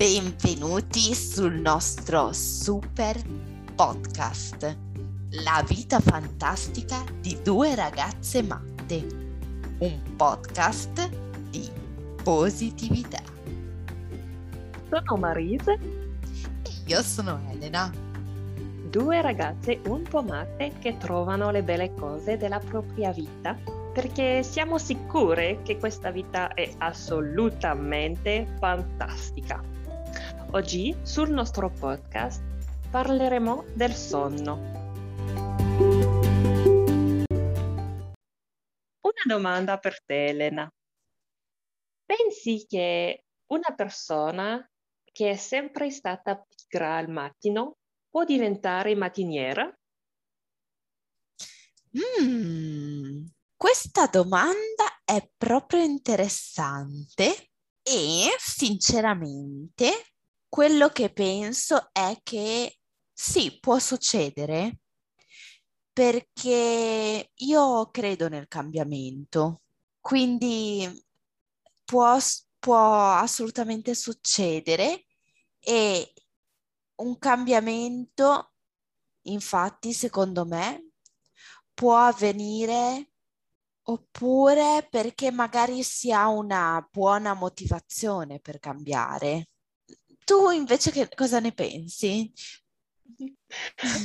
Benvenuti sul nostro super podcast, La vita fantastica di due ragazze matte, un podcast di positività. Sono Marise e io sono Elena. Due ragazze un po' matte che trovano le belle cose della propria vita perché siamo sicure che questa vita è assolutamente fantastica. Oggi sul nostro podcast parleremo del sonno. Una domanda per te, Elena. Pensi che una persona che è sempre stata pigra al mattino può diventare mattiniera? Mm, questa domanda è proprio interessante e sinceramente quello che penso è che sì, può succedere perché io credo nel cambiamento, quindi può, può assolutamente succedere e un cambiamento, infatti, secondo me, può avvenire oppure perché magari si ha una buona motivazione per cambiare. Tu invece che cosa ne pensi?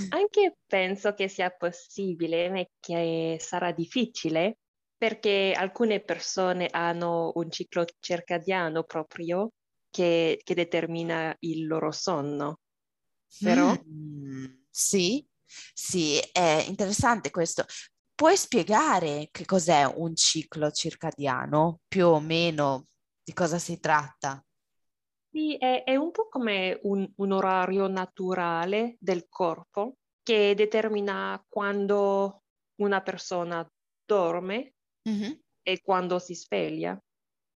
Anche penso che sia possibile, ma che sarà difficile perché alcune persone hanno un ciclo circadiano proprio che, che determina il loro sonno. Però? Mm, sì, sì, è interessante questo. Puoi spiegare che cos'è un ciclo circadiano? Più o meno di cosa si tratta? Sì, è, è un po' come un, un orario naturale del corpo che determina quando una persona dorme mm-hmm. e quando si sveglia.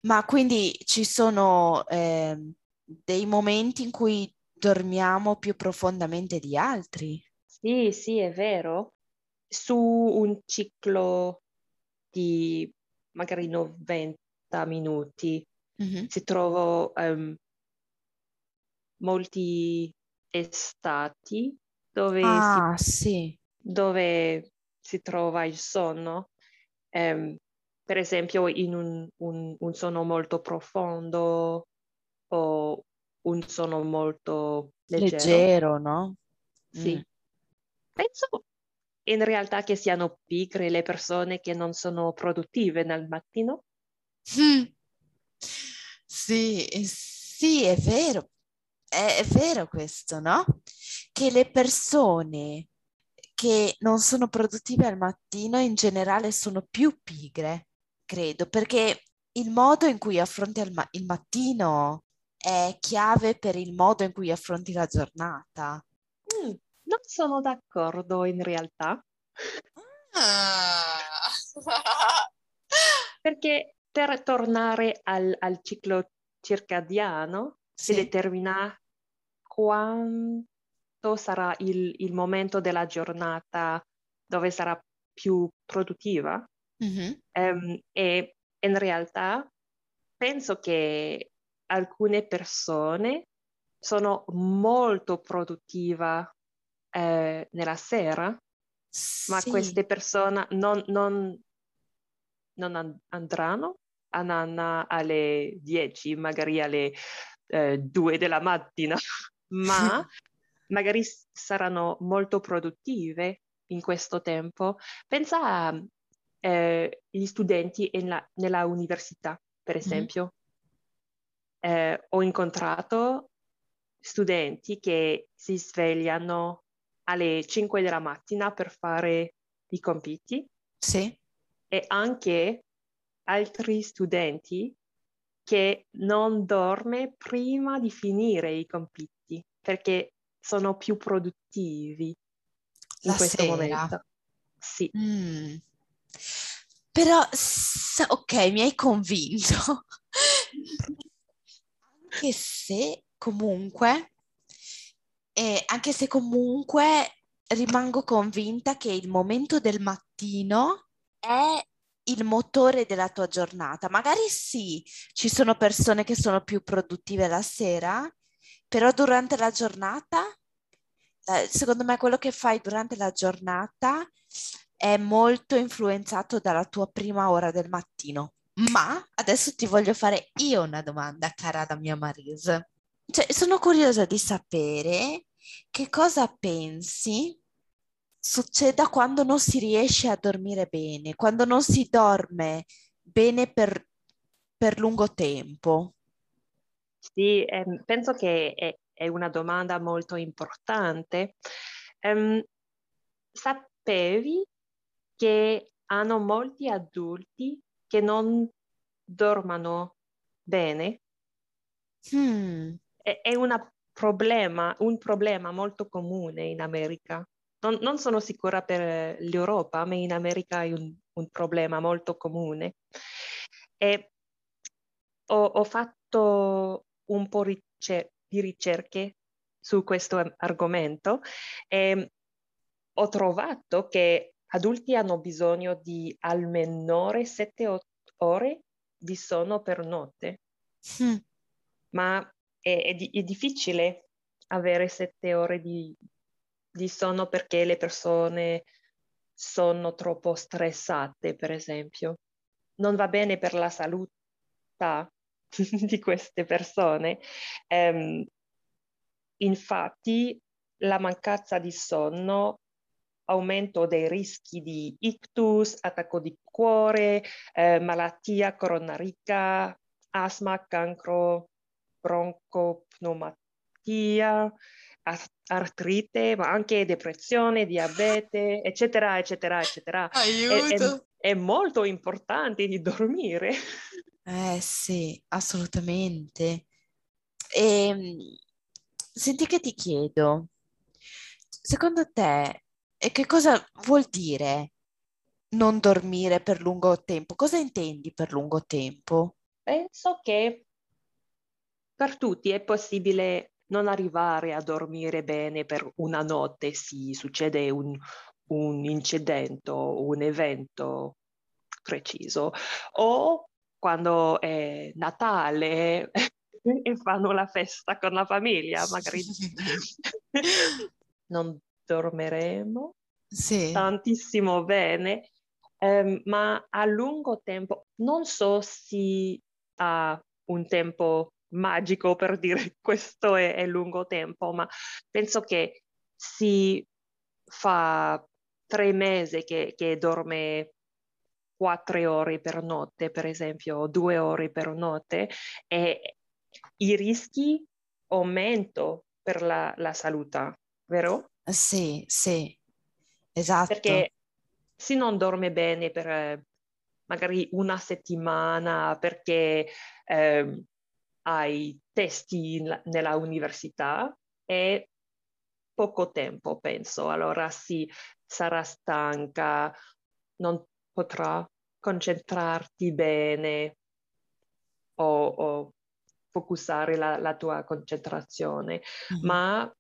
Ma quindi ci sono eh, dei momenti in cui dormiamo più profondamente di altri? Sì, sì, è vero. Su un ciclo di magari 90 minuti mm-hmm. si trova um, molti estati dove, ah, si, sì. dove si trova il sonno. Um, per esempio in un, un, un, sonno molto profondo o un sonno molto leggero. Leggero, no? Sì. Mm. Penso in realtà che siano pigre le persone che non sono produttive nel mattino. Mm. Sì, sì, è vero, è, è vero questo, no? Che le persone che non sono produttive al mattino in generale sono più pigre, credo, perché il modo in cui affronti il, ma- il mattino è chiave per il modo in cui affronti la giornata. Mm, non sono d'accordo in realtà. Ah. Perché per tornare al, al ciclo circadiano Sì. si determina quanto sarà il, il momento della giornata dove sarà più produttiva. Mhm. Ehm, e in realtà penso che alcune persone sono molto produttive eh, nella sera, ma Sì. queste persone non, non- non an- andranno a nanna alle 10, magari alle eh, 2 della mattina, ma magari saranno molto produttive in questo tempo. Pensa agli studenti in la- nella università, per Mhm. esempio. Eh, ho incontrato studenti che si svegliano alle 5 della mattina per fare i compiti Sì. e anche altri studenti che non dorme prima di finire i compiti perché sono più produttivi in La questo sera. momento. Sì, Mm. Però, ok, mi hai convinto. Anche se comunque, eh, anche se comunque rimango convinta che il momento del mattino è il motore della tua giornata. Magari sì, ci sono persone che sono più produttive la sera, però durante la giornata, eh, secondo me quello che fai durante la giornata è molto influenzato dalla tua prima ora del mattino. Ma adesso ti voglio fare io una domanda, cara la mia Marise. Cioè, sono curiosa di sapere che cosa pensi succeda quando non si riesce a dormire bene, quando non si dorme bene per, per lungo tempo. Sì, ehm, penso che è, è, una domanda molto importante. Um, sapevi che hanno molti adulti che non dormano bene? Hmm. È, è problema, un problema molto comune in America. Non, non, sono sicura per l'Europa, ma in America è un, un problema molto comune. E ho, ho fatto un po' ricer- di ricerche su questo argomento e ho trovato che adulti hanno bisogno di almeno 7-8 ore di sonno per notte. Mm. Ma è, è, è, difficile avere 7 ore di, di sonno perché le persone sono troppo stressate, per esempio. Non va bene per la salute di queste persone. Um, infatti, la mancanza di sonno aumento dei rischi di ictus, attacco di cuore, eh, malattia coronarica, asma, cancro, broncopneumatia, artrite, ma anche depressione, diabete, eccetera, eccetera, eccetera. Aiuto! È, è, è molto importante di dormire. Eh sì, assolutamente. E, ehm, senti che ti chiedo, secondo te e che cosa vuol dire non dormire per lungo tempo? Cosa intendi per lungo tempo? Penso che per tutti è possibile non arrivare a dormire bene per una notte se succede un, un incidente un evento preciso o quando è Natale e fanno la festa con la famiglia, magari non dormiremo sì. tantissimo bene, eh, ma a lungo tempo non so se ha un tempo magico per dire questo è, è lungo tempo, ma penso che si fa tre mesi che, che dorme quattro ore per notte, per esempio, due ore per notte, e i rischi aumentano per la, la salute, vero? Sì, sì, esatto. Perché se non dorme bene per eh, magari una settimana perché eh, hai testi in, nella università è poco tempo, penso. Allora sì, sarà stanca, non potrà concentrarti bene o, o focusare la, la, tua concentrazione. Mm-hmm. Ma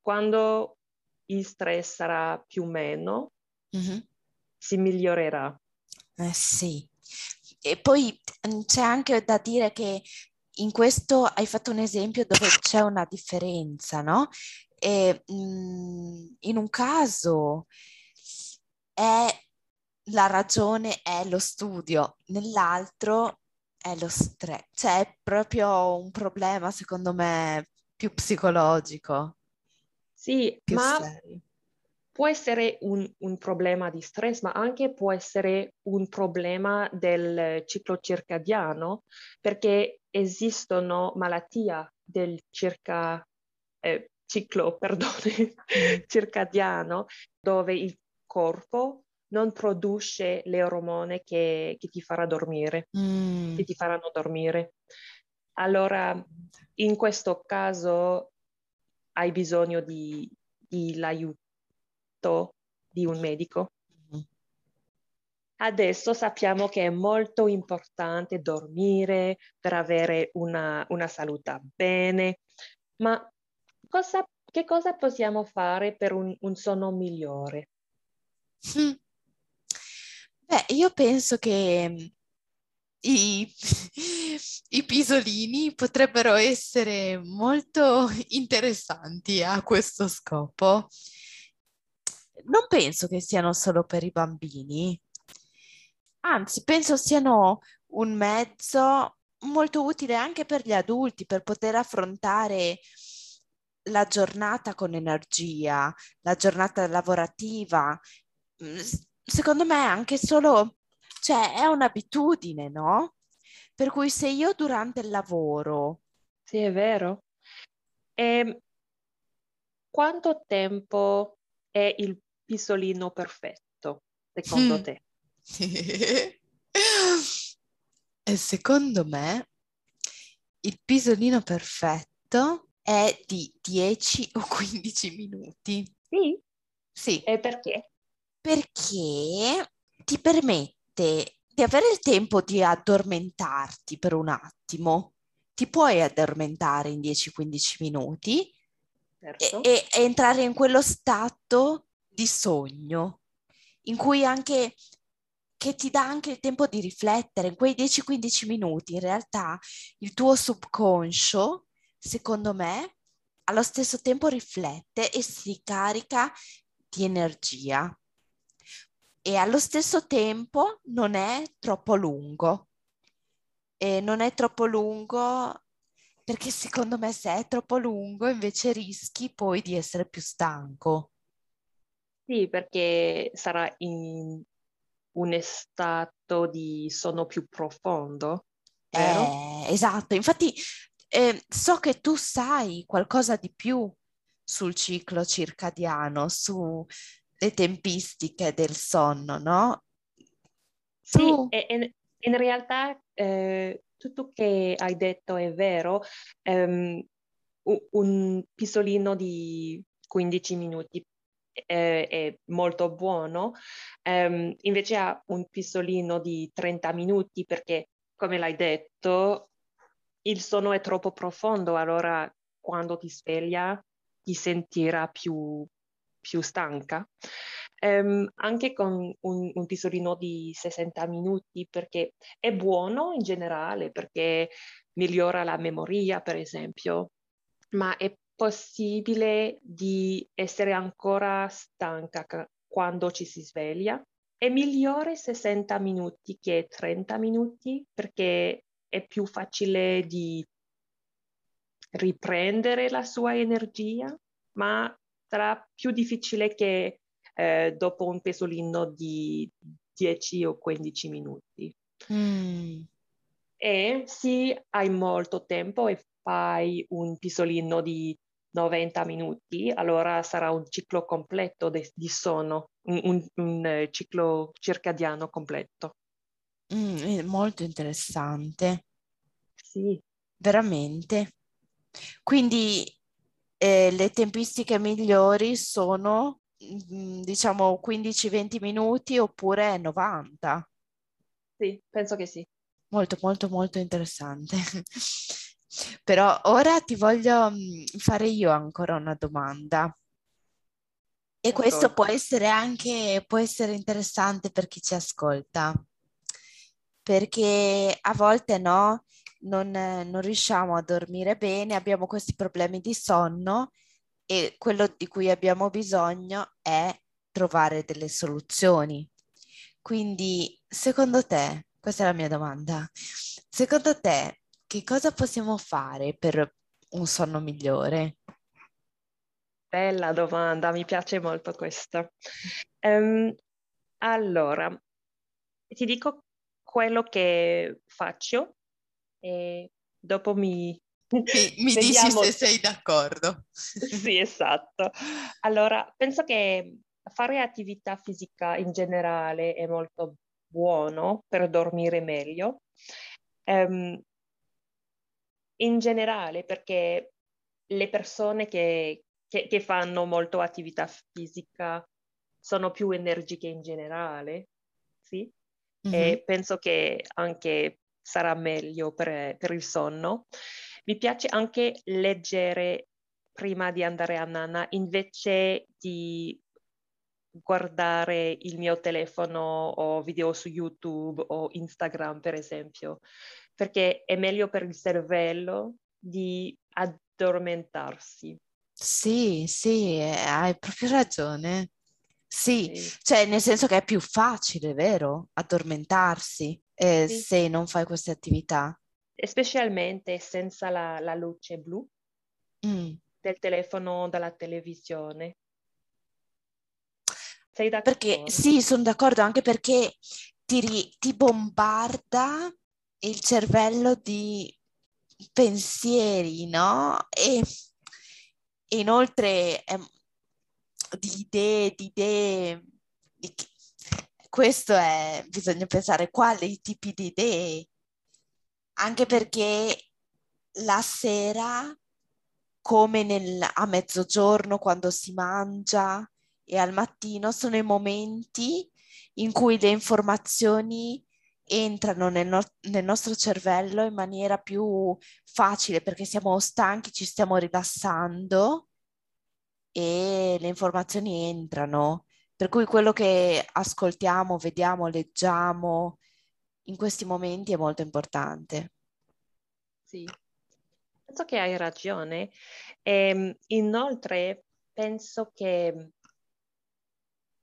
quando il stress sarà più o meno, mm-hmm. si migliorerà. Eh sì. E poi mm, c'è anche da dire che in questo hai fatto un esempio dove c'è una differenza, no? E, mh, mm, in un caso è la ragione è lo studio, nell'altro è lo stress, cioè è proprio un problema secondo me più psicologico. Sì, ma serio. può essere un, un, problema di stress, ma anche può essere un problema del ciclo circadiano, perché esistono malattie del circa, eh, ciclo perdone, circadiano, dove il corpo non produce le ormone che, che ti farà dormire, mm. che ti faranno dormire. Allora, in questo caso hai bisogno di, di l'aiuto di un medico. Adesso sappiamo che è molto importante dormire per avere una, una salute bene, ma cosa, che cosa possiamo fare per un, un sonno migliore? Mm. Beh, io penso che i, i pisolini potrebbero essere molto interessanti a questo scopo. Non penso che siano solo per i bambini, anzi penso siano un mezzo molto utile anche per gli adulti per poter affrontare la giornata con energia, la giornata lavorativa. Mm, secondo me anche solo, cioè è un'abitudine, no? Per cui se io durante il lavoro... Sì, è vero. E ehm, quanto tempo è il pisolino perfetto, secondo mm. te? e secondo me il pisolino perfetto è di 10 o 15 minuti. Sì? Sì. E perché? Perché ti permette di avere il tempo di addormentarti per un attimo. Ti puoi addormentare in 10-15 minuti certo. e, e entrare in quello stato di sogno in cui anche che ti dà anche il tempo di riflettere. In quei 10-15 minuti, in realtà, il tuo subconscio secondo me, allo stesso tempo riflette e si carica di energia e allo stesso tempo non è troppo lungo. E non è troppo lungo perché secondo me se è troppo lungo invece rischi poi di essere più stanco. Sì, perché sarà in un stato di sonno più profondo. Eh, esatto, infatti eh, so che tu sai qualcosa di più sul ciclo circadiano, sulle tempistiche del sonno, no? Sì, tu... e, in realtà eh, tutto che hai detto è vero. Um, un pisolino di 15 minuti è, è molto buono, um, invece ha un pisolino di 30 minuti perché, come l'hai detto, il sonno è troppo profondo, allora quando ti sveglia ti sentirà più, più stanca. Um, anche con un, un pisolino di 60 minuti perché è buono in generale perché migliora la memoria per esempio ma è possibile di essere ancora stanca quando ci si sveglia è migliore 60 minuti che 30 minuti perché è più facile di riprendere la sua energia, ma sarà più difficile che eh, dopo un pesolino di 10 o 15 minuti. Mm. E se hai molto tempo e fai un pisolino di 90 minuti, allora sarà un ciclo completo de, di sonno, un, un, un, eh, ciclo circadiano completo. Mm, molto interessante. Sì. Veramente. Quindi eh, le tempistiche migliori sono, mm, diciamo, 15-20 minuti oppure 90? Sì, penso che sì. Molto, molto, molto interessante. Però ora ti voglio mm, fare io ancora una domanda. E questo può essere anche, può essere interessante per chi ci ascolta, perché a volte no, non, non riusciamo a dormire bene, abbiamo questi problemi di sonno e quello di cui abbiamo bisogno è trovare delle soluzioni. Quindi, secondo te, questa è la mia domanda, secondo te che cosa possiamo fare per un sonno migliore? Bella domanda, mi piace molto questa. Um, allora, ti dico quello che faccio e dopo mi... Mi, mi dici se sei d'accordo. sì, esatto. Allora, penso che fare attività fisica in generale è molto buono per dormire meglio. Um, in generale, perché le persone che che, che fanno molto attività fisica sono più energiche in generale, sì? Mm-hmm. E penso che anche sarà meglio per, per il sonno. Mi piace anche leggere prima di andare a nanna invece di guardare il mio telefono o video su YouTube o Instagram, per esempio, perché è meglio per il cervello di addormentarsi. Sì, sì, hai proprio ragione. Sì, sì, cioè nel senso che è più facile, vero? Addormentarsi eh, sì. se non fai queste attività. Specialmente senza la, la luce blu mm. del telefono o della televisione. Sei d'accordo? Perché sì, sono d'accordo anche perché ti, ti bombarda il cervello di pensieri, no? E inoltre eh, di idee, di idee, di... questo è, bisogna pensare quali tipi di idee, anche perché la sera, come nel, a mezzogiorno quando si mangia e al mattino, sono i momenti in cui le informazioni entrano nel, no- nel, nostro cervello in maniera più facile perché siamo stanchi, ci stiamo rilassando e le informazioni entrano. Per cui quello che ascoltiamo, vediamo, leggiamo in questi momenti è molto importante. Sì, penso che hai ragione. E, ehm, inoltre, penso che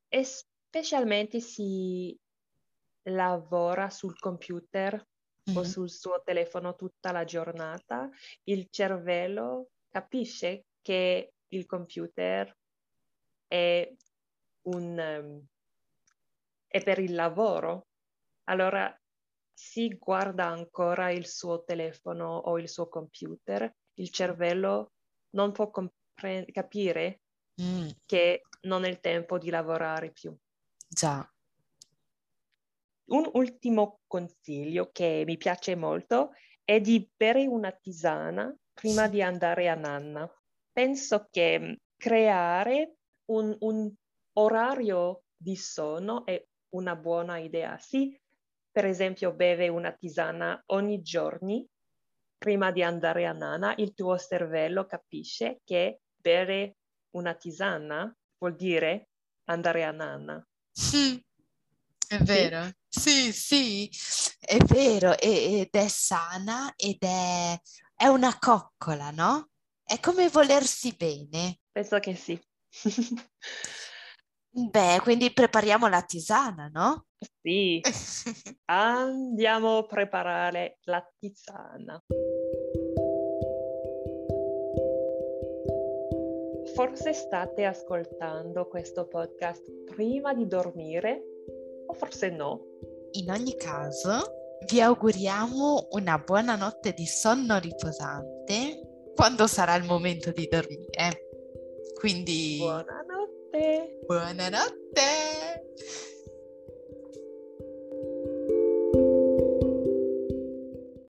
specialmente si lavora sul computer mm-hmm. o sul suo telefono tutta la giornata, il cervello capisce che il computer è, un, um, è per il lavoro. Allora si guarda ancora il suo telefono o il suo computer, il cervello non può compre- capire mm. che non è il tempo di lavorare più. Già. Un ultimo consiglio che mi piace molto è di bere una tisana prima di andare a nanna. Penso che mm, creare un, un orario di sonno è una buona idea. Sì, per esempio, bere una tisana ogni giorno prima di andare a nanna, il tuo cervello capisce che bere una tisana vuol dire andare a nanna. Sì, è vero. Sì, sì, è vero, ed è sana ed è, è una coccola, no? È come volersi bene. Penso che sì. Beh, quindi prepariamo la tisana, no? Sì, andiamo a preparare la tisana. Forse state ascoltando questo podcast prima di dormire o forse no. In ogni caso, vi auguriamo una buona notte di sonno riposante quando sarà il momento di dormire. Quindi... Buonanotte! Buonanotte!